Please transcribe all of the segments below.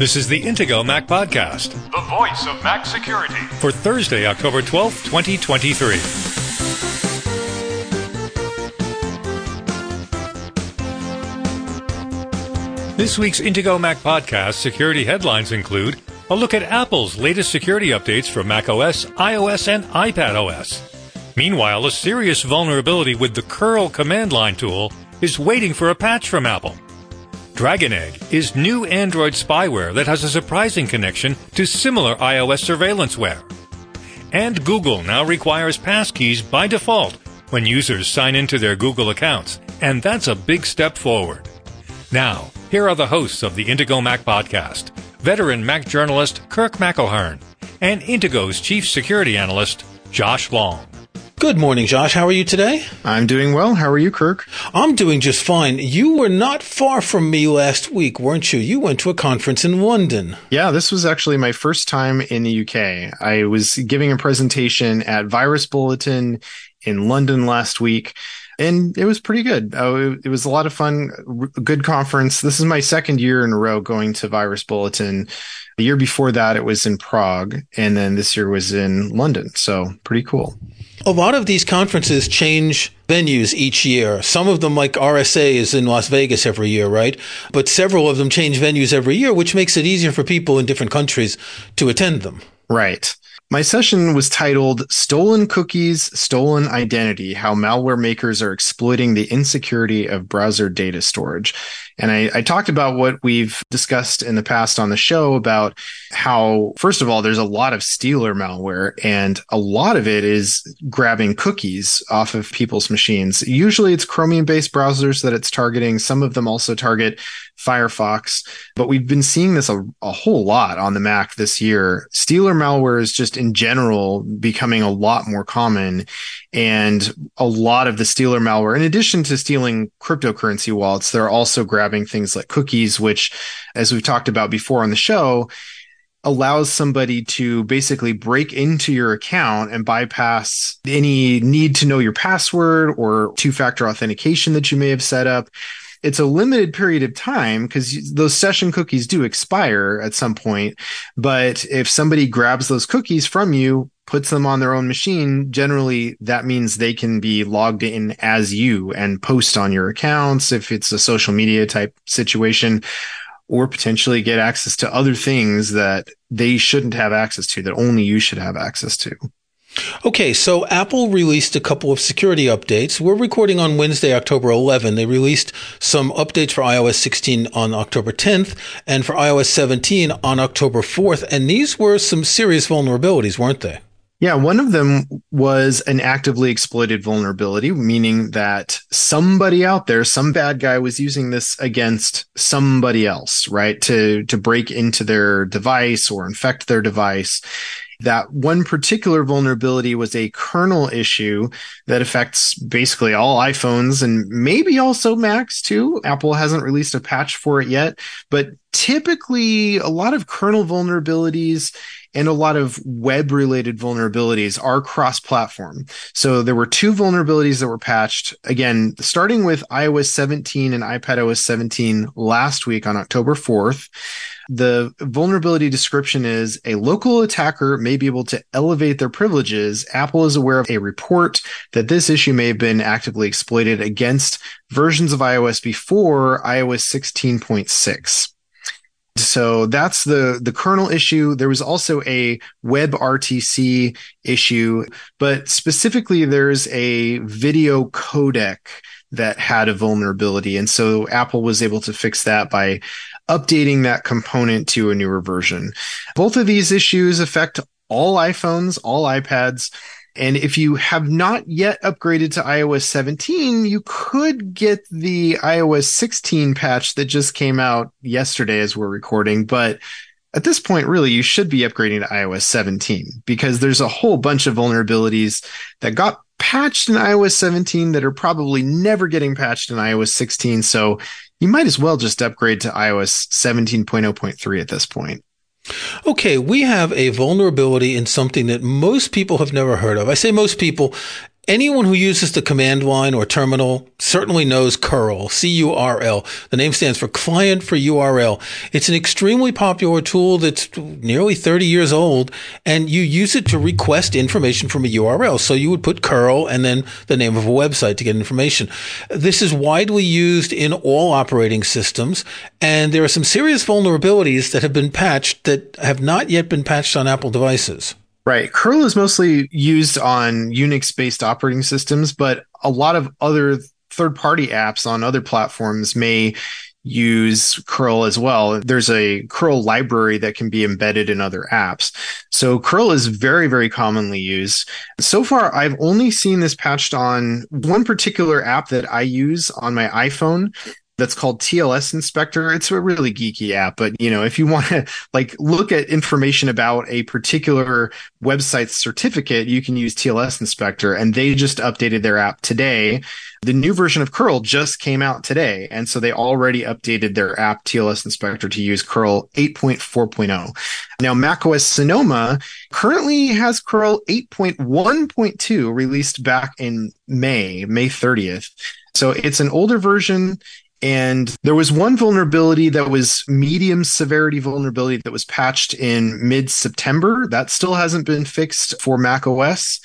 This is the Intego Mac Podcast the voice of Mac security. for Thursday, October 12th, 2023. This week's Intego Mac Podcast security headlines include a look at Apple's latest security updates for macOS, iOS, and iPadOS. Meanwhile, a serious vulnerability with the curl command line tool is waiting for a patch from Apple. Dragon Egg is new Android spyware that has a surprising connection to similar iOS surveillanceware. And Google now requires passkeys by default when users sign into their Google accounts, and that's a big step forward. Now, here are the hosts of the Intego Mac podcast veteran Mac journalist Kirk McElhearn and Intego's chief security analyst Josh Long. Good morning, Josh. How are you today? I'm doing well. How are you, Kirk? I'm doing just fine. You were not far from me last week, weren't you? You went to a conference in London. Yeah, this was actually my first time in the UK. I was giving a presentation at Virus Bulletin in London last week. And it was pretty good. Uh, it, it was a lot of fun, good conference. This is my second year in a row going to Virus Bulletin. The year before that, it was in Prague, and then this year was in London. So pretty cool. A lot of these conferences change venues each year. Some of them, like RSA, is in Las Vegas every year, right? But several of them change venues every year, which makes it easier for people in different countries to attend them. Right. My session was titled Stolen Cookies, Stolen Identity How Malware Makers Are Exploiting the Insecurity of Browser Data Storage. And I, I, talked about what we've discussed in the past on the show about how, first of all, there's a lot of Stealer malware, and a lot of it is grabbing cookies off of people's machines. Usually it's Chromium based browsers that it's targeting. Some of them also target Firefox, but we've been seeing this a, a, whole lot on the Mac this year. Stealer malware is just in general becoming a lot more common. And a lot of the Stealer malware, in addition to stealing cryptocurrency wallets, they're also grabbing things like cookies, which, as we've talked about before on the show, allows somebody to basically break into your account and bypass any need to know your password or two factor authentication that you may have set up it's a limited period of time because those session cookies do expire at some point. But if somebody grabs those cookies from you, puts them on their own machine, generally that means they can be logged in as you and post on your accounts if it's a social media type situation or potentially get access to other things that they shouldn't have access to that only you should have access to. Okay, so Apple released a couple of security updates. We're recording on Wednesday, October 11. They released some updates for iOS 16 on October 10th and for iOS 17 on October 4th. And these were some serious vulnerabilities, weren't they? Yeah, one of them was an actively exploited vulnerability, meaning that somebody out there, some bad guy was using this against somebody else, right? To, to break into their device or infect their device that one particular vulnerability was a kernel issue that affects basically all iPhones and maybe also Macs too. Apple hasn't released a patch for it yet, but typically a lot of kernel vulnerabilities and a lot of web related vulnerabilities are cross platform. So there were two vulnerabilities that were patched again, starting with iOS 17 and iPadOS 17 last week on October 4th. The vulnerability description is a local attacker may be able to elevate their privileges. Apple is aware of a report that this issue may have been actively exploited against versions of iOS before iOS 16.6. So that's the, the kernel issue. There was also a WebRTC issue, but specifically there's a video codec that had a vulnerability. And so Apple was able to fix that by updating that component to a newer version. Both of these issues affect all iPhones, all iPads. And if you have not yet upgraded to iOS 17, you could get the iOS 16 patch that just came out yesterday as we're recording. But at this point, really, you should be upgrading to iOS 17 because there's a whole bunch of vulnerabilities that got patched in iOS 17 that are probably never getting patched in iOS 16. So you might as well just upgrade to iOS 17.0.3 at this point. Okay, we have a vulnerability in something that most people have never heard of. I say most people, Anyone who uses the command line or terminal certainly knows curl, C-U-R-L. The name stands for client for URL. It's an extremely popular tool that's nearly 30 years old and you use it to request information from a URL. So you would put curl and then the name of a website to get information. This is widely used in all operating systems and there are some serious vulnerabilities that have been patched that have not yet been patched on Apple devices. Right. Curl is mostly used on Unix based operating systems, but a lot of other third party apps on other platforms may use curl as well. There's a curl library that can be embedded in other apps. So curl is very, very commonly used. So far, I've only seen this patched on one particular app that I use on my iPhone that's called TLS Inspector. It's a really geeky app, but you know, if you want to like look at information about a particular website's certificate, you can use TLS Inspector and they just updated their app today. The new version of curl just came out today. And so they already updated their app TLS Inspector to use curl 8.4.0. Now macOS Sonoma currently has curl 8.1.2 released back in May, May 30th. So it's an older version. And there was one vulnerability that was medium severity vulnerability that was patched in mid September. That still hasn't been fixed for Mac OS.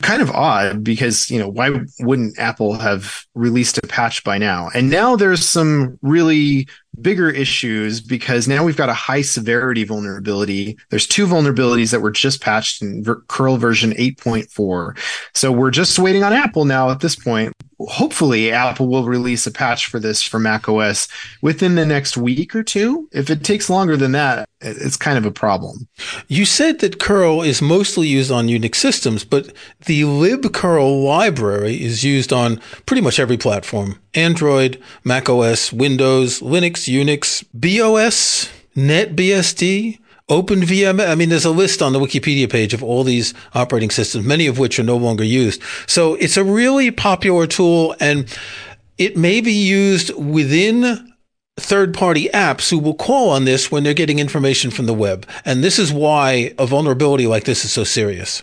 Kind of odd because, you know, why wouldn't Apple have released a patch by now? And now there's some really bigger issues because now we've got a high severity vulnerability. There's two vulnerabilities that were just patched in curl version 8.4. So we're just waiting on Apple now at this point hopefully Apple will release a patch for this for Mac OS within the next week or two. If it takes longer than that, it's kind of a problem. You said that curl is mostly used on Unix systems, but the libcurl library is used on pretty much every platform. Android, Mac OS, Windows, Linux, Unix, BeOS, NetBSD, OpenVMS. I mean, there's a list on the Wikipedia page of all these operating systems, many of which are no longer used. So it's a really popular tool and it may be used within third party apps who will call on this when they're getting information from the web. And this is why a vulnerability like this is so serious.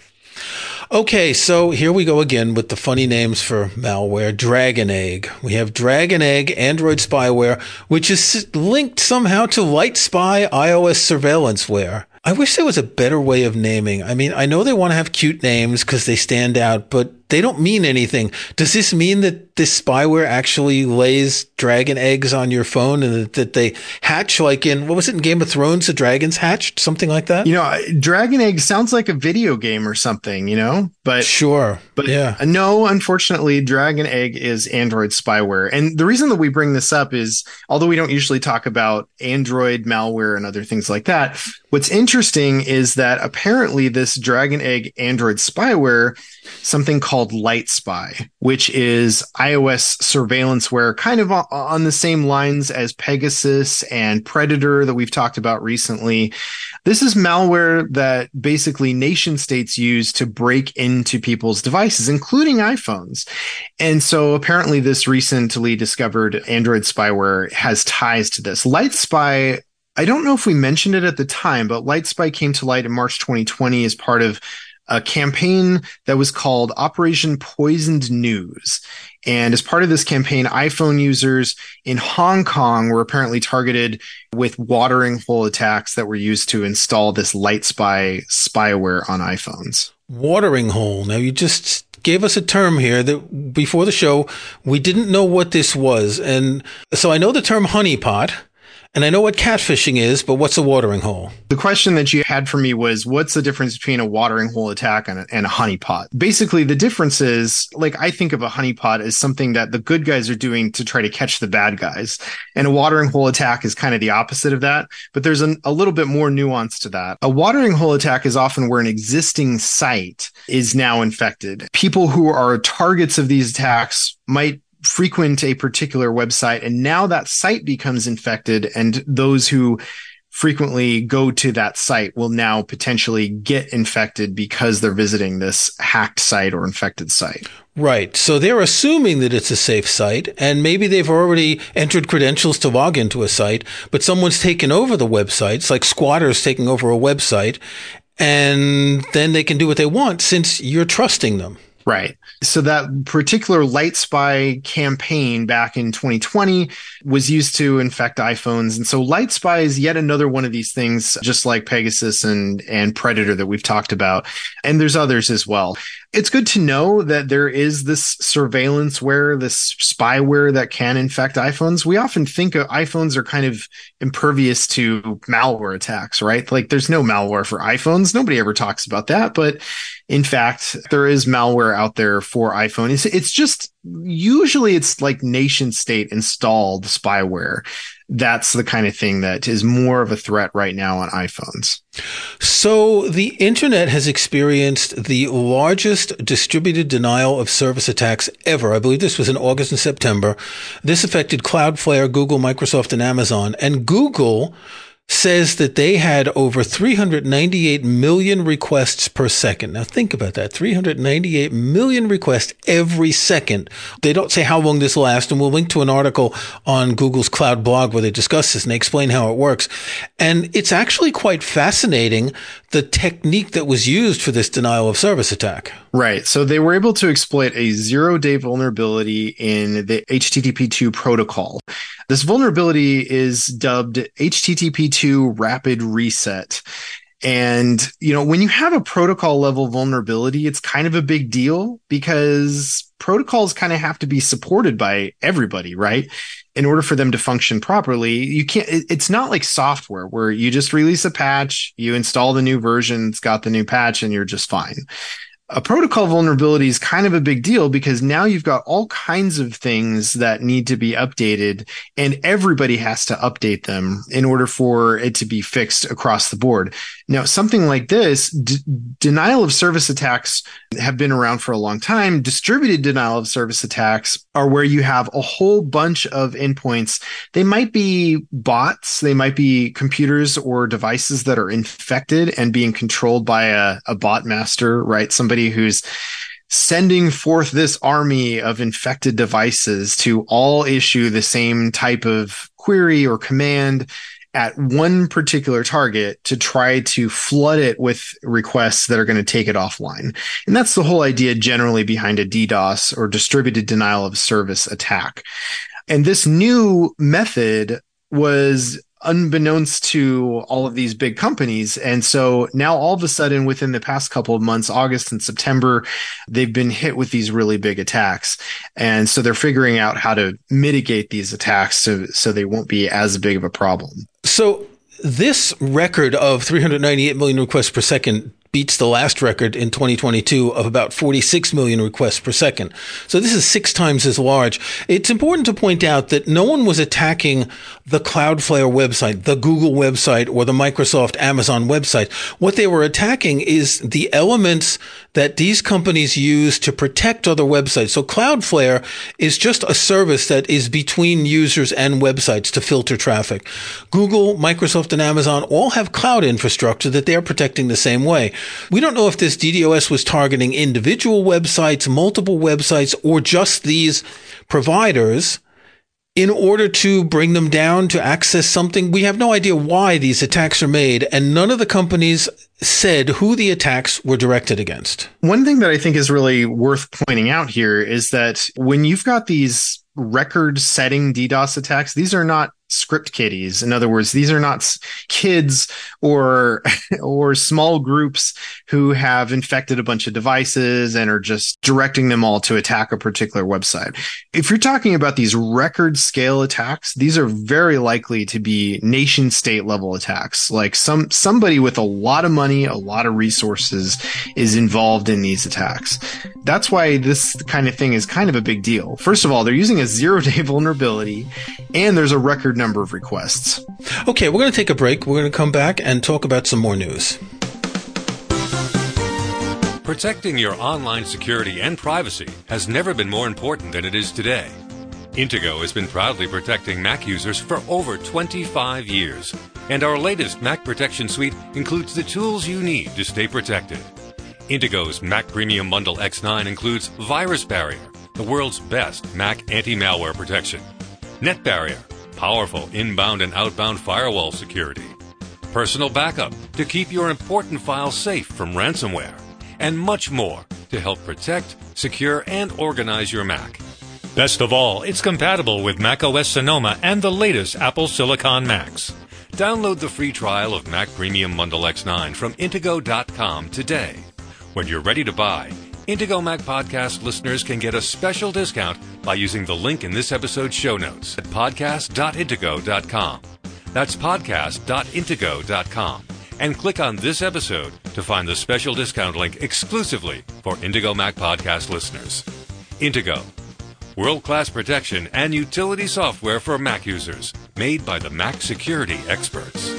Okay, so here we go again with the funny names for malware. Dragon Egg. We have Dragon Egg Android spyware, which is linked somehow to Light Spy iOS surveillanceware. I wish there was a better way of naming. I mean, I know they want to have cute names because they stand out, but they don't mean anything. Does this mean that this spyware actually lays dragon eggs on your phone and that they hatch like in, what was it in Game of Thrones? The dragons hatched? Something like that? You know, dragon egg sounds like a video game or something, you know, but sure. But yeah. Uh, no, unfortunately, dragon egg is Android spyware. And the reason that we bring this up is, although we don't usually talk about Android malware and other things like that, what's interesting is that apparently this dragon egg Android spyware something called Light Spy, which is iOS surveillanceware, kind of on the same lines as Pegasus and Predator that we've talked about recently. This is malware that basically nation states use to break into people's devices, including iPhones. And so apparently this recently discovered Android spyware has ties to this. Light Spy I don't know if we mentioned it at the time, but LightSpy came to light in March 2020 as part of a campaign that was called Operation Poisoned News. And as part of this campaign, iPhone users in Hong Kong were apparently targeted with watering hole attacks that were used to install this LightSpy spyware on iPhones. Watering hole. Now you just gave us a term here that before the show, we didn't know what this was. And so I know the term honeypot. And I know what catfishing is, but what's a watering hole? The question that you had for me was what's the difference between a watering hole attack and a, and a honeypot? Basically, the difference is like I think of a honeypot as something that the good guys are doing to try to catch the bad guys. And a watering hole attack is kind of the opposite of that, but there's an, a little bit more nuance to that. A watering hole attack is often where an existing site is now infected. People who are targets of these attacks might frequent a particular website and now that site becomes infected and those who frequently go to that site will now potentially get infected because they're visiting this hacked site or infected site. Right. So they're assuming that it's a safe site and maybe they've already entered credentials to log into a site, but someone's taken over the website. It's like squatters taking over a website and then they can do what they want since you're trusting them. Right. So that particular light spy campaign back in 2020 was used to infect iPhones. And so light spy is yet another one of these things, just like Pegasus and, and Predator that we've talked about. And there's others as well. It's good to know that there is this surveillance ware, this spyware that can infect iPhones. We often think iPhones are kind of impervious to malware attacks, right? Like there's no malware for iPhones. Nobody ever talks about that. But in fact, there is malware out there for iPhone. It's, it's just usually it's like nation state installed spyware. That's the kind of thing that is more of a threat right now on iPhones. So the internet has experienced the largest distributed denial of service attacks ever. I believe this was in August and September. This affected Cloudflare, Google, Microsoft, and Amazon. And Google says that they had over 398 million requests per second. Now think about that. 398 million requests every second. They don't say how long this lasts and we'll link to an article on Google's cloud blog where they discuss this and they explain how it works. And it's actually quite fascinating the technique that was used for this denial of service attack. Right. So they were able to exploit a zero day vulnerability in the HTTP2 protocol. This vulnerability is dubbed HTTP2 rapid reset. And, you know, when you have a protocol level vulnerability, it's kind of a big deal because protocols kind of have to be supported by everybody, right? In order for them to function properly, you can't, it's not like software where you just release a patch, you install the new version, it's got the new patch and you're just fine a protocol vulnerability is kind of a big deal because now you've got all kinds of things that need to be updated and everybody has to update them in order for it to be fixed across the board. Now, something like this, d- denial of service attacks have been around for a long time. Distributed denial of service attacks are where you have a whole bunch of endpoints. They might be bots. They might be computers or devices that are infected and being controlled by a, a bot master, right? Somebody who's sending forth this army of infected devices to all issue the same type of query or command at one particular target to try to flood it with requests that are going to take it offline. And that's the whole idea generally behind a DDoS or distributed denial of service attack. And this new method was unbeknownst to all of these big companies. And so now all of a sudden, within the past couple of months, August and September, they've been hit with these really big attacks. And so they're figuring out how to mitigate these attacks so, so they won't be as big of a problem. So this record of 398 million requests per second beats the last record in 2022 of about 46 million requests per second. So this is six times as large. It's important to point out that no one was attacking the Cloudflare website, the Google website, or the Microsoft Amazon website. What they were attacking is the elements that these companies use to protect other websites. So Cloudflare is just a service that is between users and websites to filter traffic. Google, Microsoft, and Amazon all have cloud infrastructure that they're protecting the same way. We don't know if this DDoS was targeting individual websites, multiple websites, or just these providers in order to bring them down to access something. We have no idea why these attacks are made, and none of the companies said who the attacks were directed against. One thing that I think is really worth pointing out here is that when you've got these record setting DDoS attacks, these are not script kiddies. In other words, these are not kids or, or small groups who have infected a bunch of devices and are just directing them all to attack a particular website. If you're talking about these record scale attacks, these are very likely to be nation state level attacks. Like some, somebody with a lot of money, a lot of resources is involved in these attacks. That's why this kind of thing is kind of a big deal. First of all, they're using a zero day vulnerability and there's a record number of requests. Okay, we're going to take a break. We're going to come back and talk about some more news. Protecting your online security and privacy has never been more important than it is today. Intego has been proudly protecting Mac users for over 25 years, and our latest Mac Protection Suite includes the tools you need to stay protected. Intego's Mac Premium Bundle X9 includes Virus Barrier, the world's best Mac anti malware protection, Net Barrier, powerful inbound and outbound firewall security, personal backup to keep your important files safe from ransomware, and much more to help protect, secure, and organize your Mac. Best of all, it's compatible with macOS Sonoma and the latest Apple Silicon Macs. Download the free trial of Mac Premium Bundle X9 from Intego.com today. When you're ready to buy, Intego Mac Podcast listeners can get a special discount by using the link in this episode's show notes at podcast.intego.com. That's podcast.intego.com. And click on this episode to find the special discount link exclusively for Intego Mac Podcast listeners. Intego, world class protection and utility software for Mac users, made by the Mac security experts.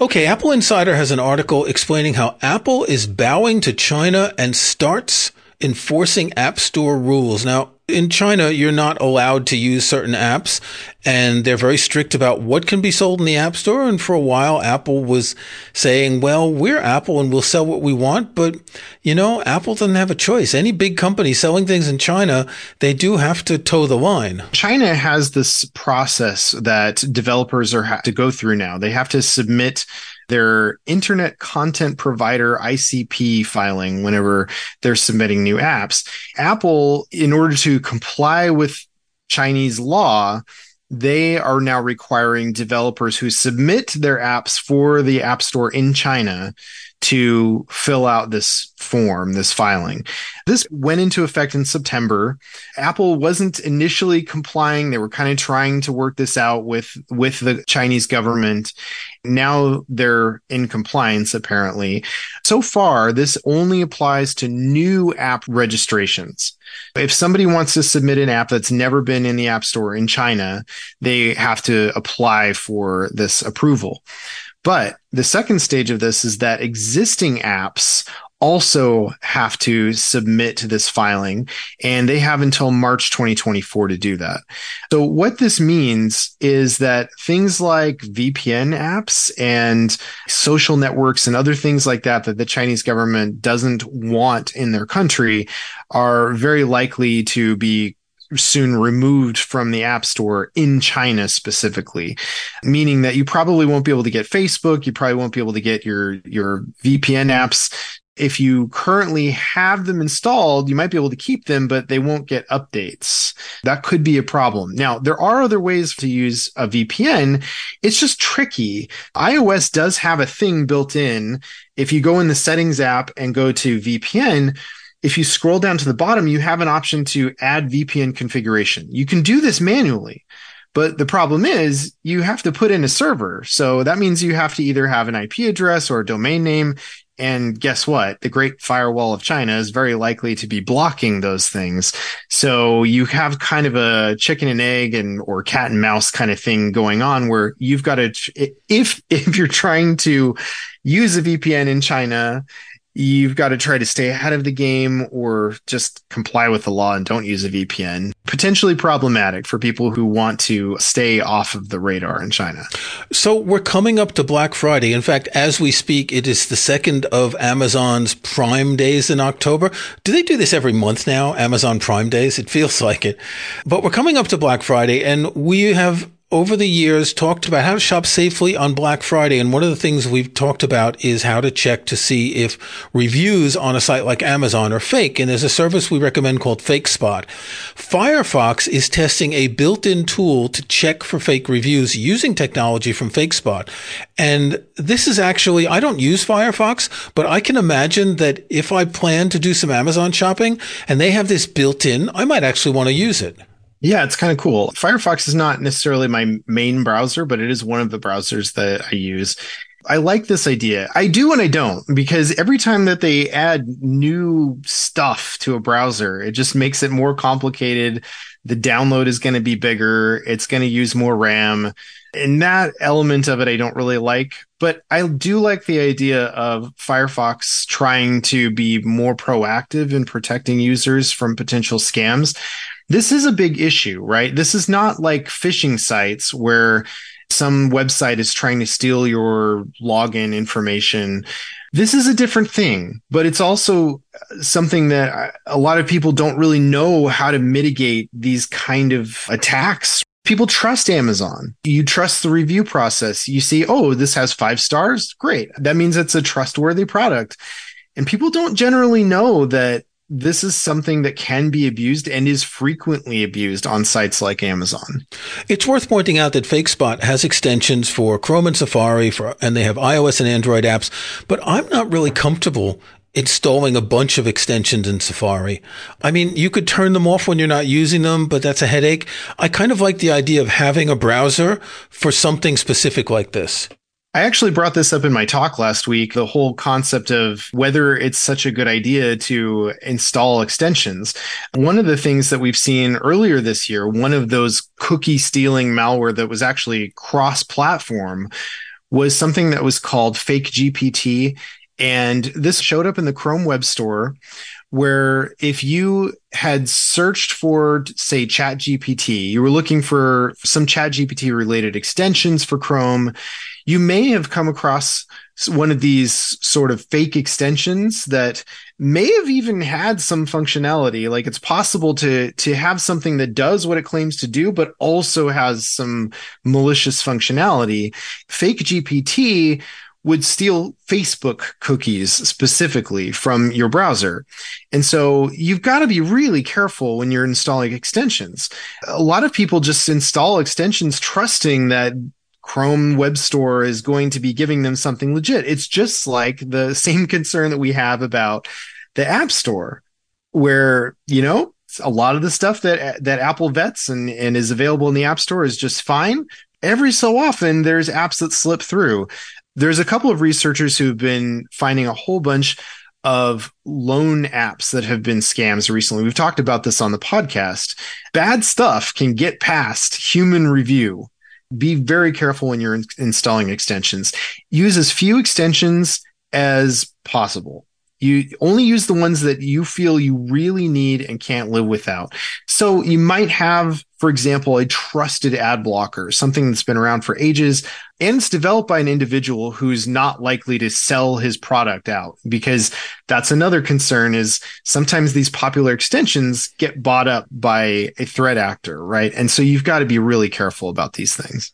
Okay, Apple Insider has an article explaining how Apple is bowing to China and starts enforcing App Store rules. Now, in China, you're not allowed to use certain apps and they're very strict about what can be sold in the App Store. And for a while, Apple was saying, well, we're Apple and we'll sell what we want. But, you know, Apple doesn't have a choice. Any big company selling things in China, they do have to toe the line. China has this process that developers are ha- to go through now. They have to submit their internet content provider ICP filing whenever they're submitting new apps. Apple, in order to comply with Chinese law, they are now requiring developers who submit their apps for the App Store in China to fill out this form, this filing. This went into effect in September. Apple wasn't initially complying. They were kind of trying to work this out with, with the Chinese government. Now they're in compliance, apparently. So far, this only applies to new app registrations. If somebody wants to submit an app that's never been in the App Store in China, they have to apply for this approval. But the second stage of this is that existing apps also have to submit to this filing and they have until March 2024 to do that. So what this means is that things like VPN apps and social networks and other things like that that the Chinese government doesn't want in their country are very likely to be soon removed from the App Store in China specifically, meaning that you probably won't be able to get Facebook. You probably won't be able to get your, your VPN apps. If you currently have them installed, you might be able to keep them, but they won't get updates. That could be a problem. Now, there are other ways to use a VPN. It's just tricky. iOS does have a thing built in. If you go in the settings app and go to VPN, if you scroll down to the bottom, you have an option to add VPN configuration. You can do this manually, but the problem is you have to put in a server. So that means you have to either have an IP address or a domain name. And guess what? The Great Firewall of China is very likely to be blocking those things. So you have kind of a chicken and egg and or cat and mouse kind of thing going on where you've got to if if you're trying to use a VPN in China you've got to try to stay ahead of the game or just comply with the law and don't use a VPN. Potentially problematic for people who want to stay off of the radar in China. So we're coming up to Black Friday. In fact, as we speak, it is the second of Amazon's Prime Days in October. Do they do this every month now? Amazon Prime Days? It feels like it. But we're coming up to Black Friday and we have over the years talked about how to shop safely on Black Friday. And one of the things we've talked about is how to check to see if reviews on a site like Amazon are fake. And there's a service we recommend called FakeSpot. Firefox is testing a built-in tool to check for fake reviews using technology from FakeSpot. And this is actually, I don't use Firefox, but I can imagine that if I plan to do some Amazon shopping and they have this built in, I might actually want to use it. Yeah, it's kind of cool. Firefox is not necessarily my main browser, but it is one of the browsers that I use. I like this idea. I do and I don't because every time that they add new stuff to a browser, it just makes it more complicated. The download is going to be bigger. It's going to use more RAM. And that element of it, I don't really like, but I do like the idea of Firefox trying to be more proactive in protecting users from potential scams this is a big issue, right? This is not like phishing sites where some website is trying to steal your login information. This is a different thing, but it's also something that a lot of people don't really know how to mitigate these kind of attacks people trust Amazon. You trust the review process. You see, oh, this has five stars. Great. That means it's a trustworthy product. And people don't generally know that this is something that can be abused and is frequently abused on sites like Amazon. It's worth pointing out that FakeSpot has extensions for Chrome and Safari for, and they have iOS and Android apps, but I'm not really comfortable installing a bunch of extensions in Safari. I mean, you could turn them off when you're not using them, but that's a headache. I kind of like the idea of having a browser for something specific like this. I actually brought this up in my talk last week the whole concept of whether it's such a good idea to install extensions. One of the things that we've seen earlier this year, one of those cookie stealing malware that was actually cross platform was something that was called fake GPT. And this showed up in the Chrome Web Store where if you had searched for, say, Chat GPT, you were looking for some Chat GPT related extensions for Chrome, you may have come across one of these sort of fake extensions that may have even had some functionality. Like it's possible to, to have something that does what it claims to do, but also has some malicious functionality. Fake GPT would steal Facebook cookies specifically from your browser. And so you've got to be really careful when you're installing extensions. A lot of people just install extensions trusting that Chrome Web Store is going to be giving them something legit. It's just like the same concern that we have about the App Store, where, you know, a lot of the stuff that that Apple vets and, and is available in the App Store is just fine. Every so often, there's apps that slip through. There's a couple of researchers who've been finding a whole bunch of loan apps that have been scams recently. We've talked about this on the podcast. Bad stuff can get past human review. Be very careful when you're in- installing extensions. Use as few extensions as possible. You only use the ones that you feel you really need and can't live without. So you might have, for example, a trusted ad blocker, something that's been around for ages and it's developed by an individual who's not likely to sell his product out because that's another concern is sometimes these popular extensions get bought up by a threat actor, right? And so you've got to be really careful about these things.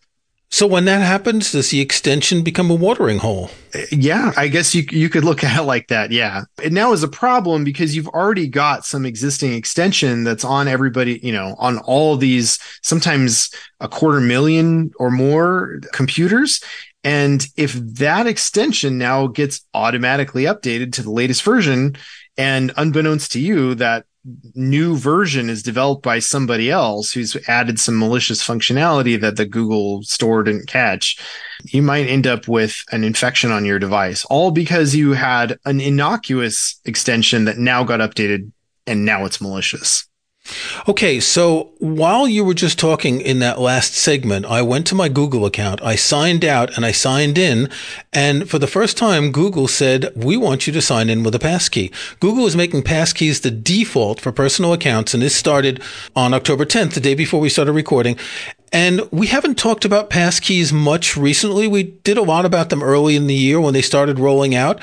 So when that happens, does the extension become a watering hole? Yeah, I guess you you could look at it like that. Yeah. It now is a problem because you've already got some existing extension that's on everybody, you know, on all these sometimes a quarter million or more computers. And if that extension now gets automatically updated to the latest version, and unbeknownst to you, that new version is developed by somebody else who's added some malicious functionality that the Google store didn't catch, you might end up with an infection on your device, all because you had an innocuous extension that now got updated and now it's malicious. Okay, so while you were just talking in that last segment, I went to my Google account, I signed out and I signed in. And for the first time, Google said, we want you to sign in with a passkey. Google is making passkeys the default for personal accounts. And this started on October 10th, the day before we started recording. And we haven't talked about passkeys much recently. We did a lot about them early in the year when they started rolling out.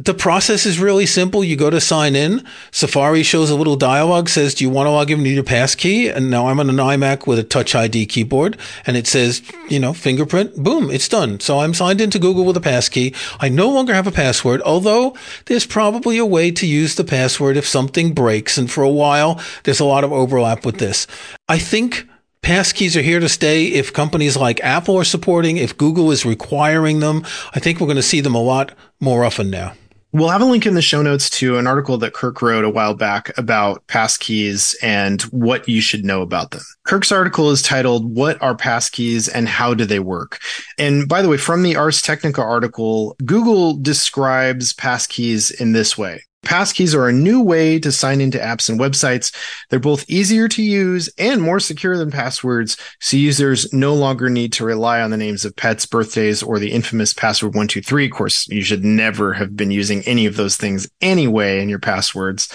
The process is really simple. You go to sign in. Safari shows a little dialog says, do you want to log in? Need a passkey? And now I'm on an iMac with a touch ID keyboard and it says, you know, fingerprint. Boom. It's done. So I'm signed into Google with a passkey. I no longer have a password, although there's probably a way to use the password if something breaks. And for a while, there's a lot of overlap with this. I think Passkeys are here to stay. If companies like Apple are supporting, if Google is requiring them, I think we're going to see them a lot more often now. We'll have a link in the show notes to an article that Kirk wrote a while back about passkeys and what you should know about them. Kirk's article is titled, What are passkeys and how do they work? And by the way, from the Ars Technica article, Google describes passkeys in this way. Passkeys are a new way to sign into apps and websites. They're both easier to use and more secure than passwords, so users no longer need to rely on the names of pets, birthdays, or the infamous password 123. Of course, you should never have been using any of those things anyway in your passwords.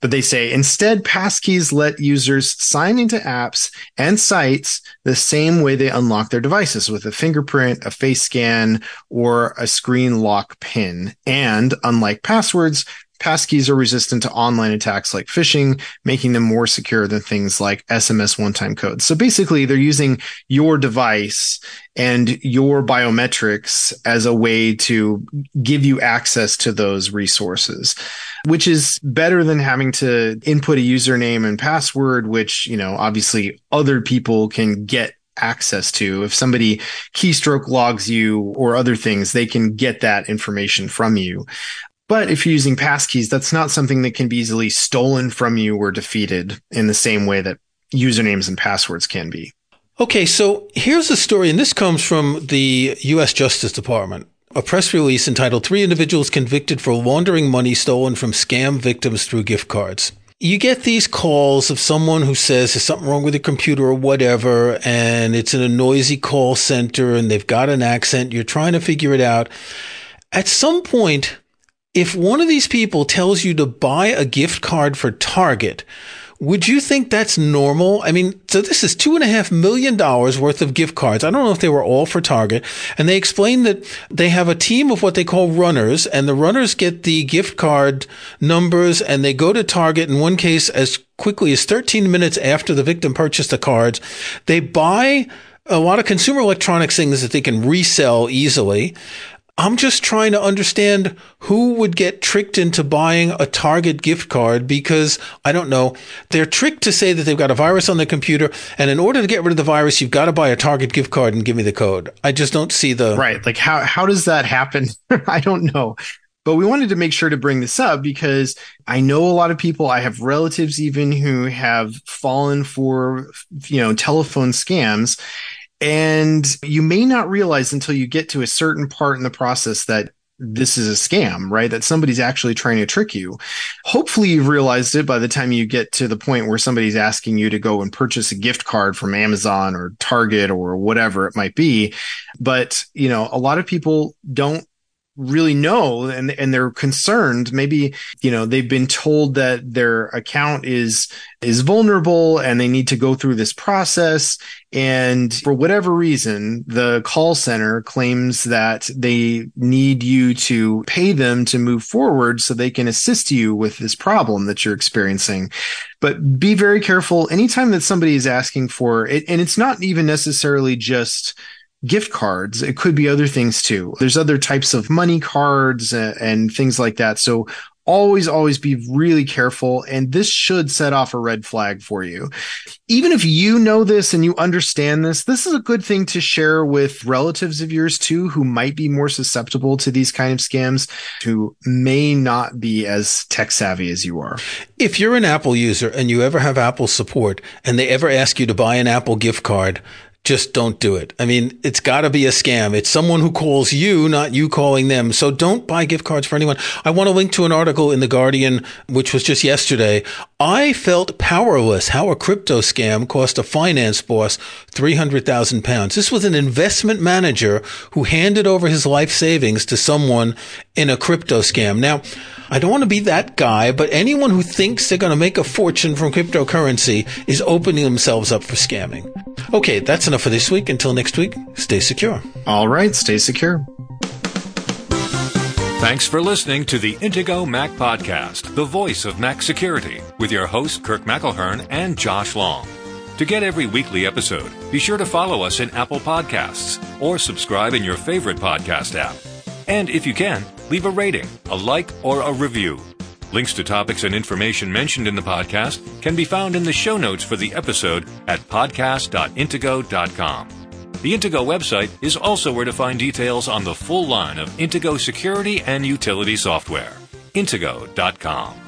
But they say instead, passkeys let users sign into apps and sites the same way they unlock their devices with a fingerprint, a face scan, or a screen lock pin. And unlike passwords, Passkeys are resistant to online attacks like phishing, making them more secure than things like SMS one-time codes. So basically they're using your device and your biometrics as a way to give you access to those resources, which is better than having to input a username and password, which, you know, obviously other people can get access to. If somebody keystroke logs you or other things, they can get that information from you. But if you're using passkeys, that's not something that can be easily stolen from you or defeated in the same way that usernames and passwords can be. Okay, so here's a story, and this comes from the U.S. Justice Department. A press release entitled Three Individuals Convicted for Laundering Money Stolen from Scam Victims Through Gift Cards you get these calls of someone who says there's something wrong with your computer or whatever, and it's in a noisy call center and they've got an accent. You're trying to figure it out. At some point, if one of these people tells you to buy a gift card for Target, would you think that's normal? I mean, so this is two and a half million dollars worth of gift cards. I don't know if they were all for Target. And they explain that they have a team of what they call runners and the runners get the gift card numbers and they go to Target in one case as quickly as 13 minutes after the victim purchased the cards. They buy a lot of consumer electronics things that they can resell easily. I'm just trying to understand who would get tricked into buying a Target gift card because I don't know. They're tricked to say that they've got a virus on their computer. And in order to get rid of the virus, you've got to buy a Target gift card and give me the code. I just don't see the. Right. Like how, how does that happen? I don't know. But we wanted to make sure to bring this up because I know a lot of people, I have relatives even who have fallen for, you know, telephone scams and you may not realize until you get to a certain part in the process that this is a scam, right? That somebody's actually trying to trick you. Hopefully you've realized it by the time you get to the point where somebody's asking you to go and purchase a gift card from Amazon or Target or whatever it might be. But, you know, a lot of people don't really know and and they're concerned. Maybe you know they've been told that their account is is vulnerable and they need to go through this process. And for whatever reason the call center claims that they need you to pay them to move forward so they can assist you with this problem that you're experiencing. But be very careful. Anytime that somebody is asking for it and it's not even necessarily just gift cards. It could be other things too. There's other types of money cards and, and things like that. So always, always be really careful. And this should set off a red flag for you. Even if you know this and you understand this, this is a good thing to share with relatives of yours too, who might be more susceptible to these kind of scams, who may not be as tech savvy as you are. If you're an Apple user and you ever have Apple support and they ever ask you to buy an Apple gift card, just don't do it. I mean, it's got to be a scam. It's someone who calls you, not you calling them. So don't buy gift cards for anyone. I want to link to an article in The Guardian, which was just yesterday. I felt powerless how a crypto scam cost a finance boss 300,000 pounds. This was an investment manager who handed over his life savings to someone in a crypto scam. Now, I don't want to be that guy, but anyone who thinks they're going to make a fortune from cryptocurrency is opening themselves up for scamming. Okay, that's enough for this week. Until next week, stay secure. All right, stay secure. Thanks for listening to the Intego Mac Podcast, the voice of Mac security, with your hosts Kirk McElhearn and Josh Long. To get every weekly episode, be sure to follow us in Apple Podcasts or subscribe in your favorite podcast app. And if you can, leave a rating, a like, or a review. Links to topics and information mentioned in the podcast can be found in the show notes for the episode at podcast.intego.com. The Intego website is also where to find details on the full line of Intego security and utility software. Intego.com.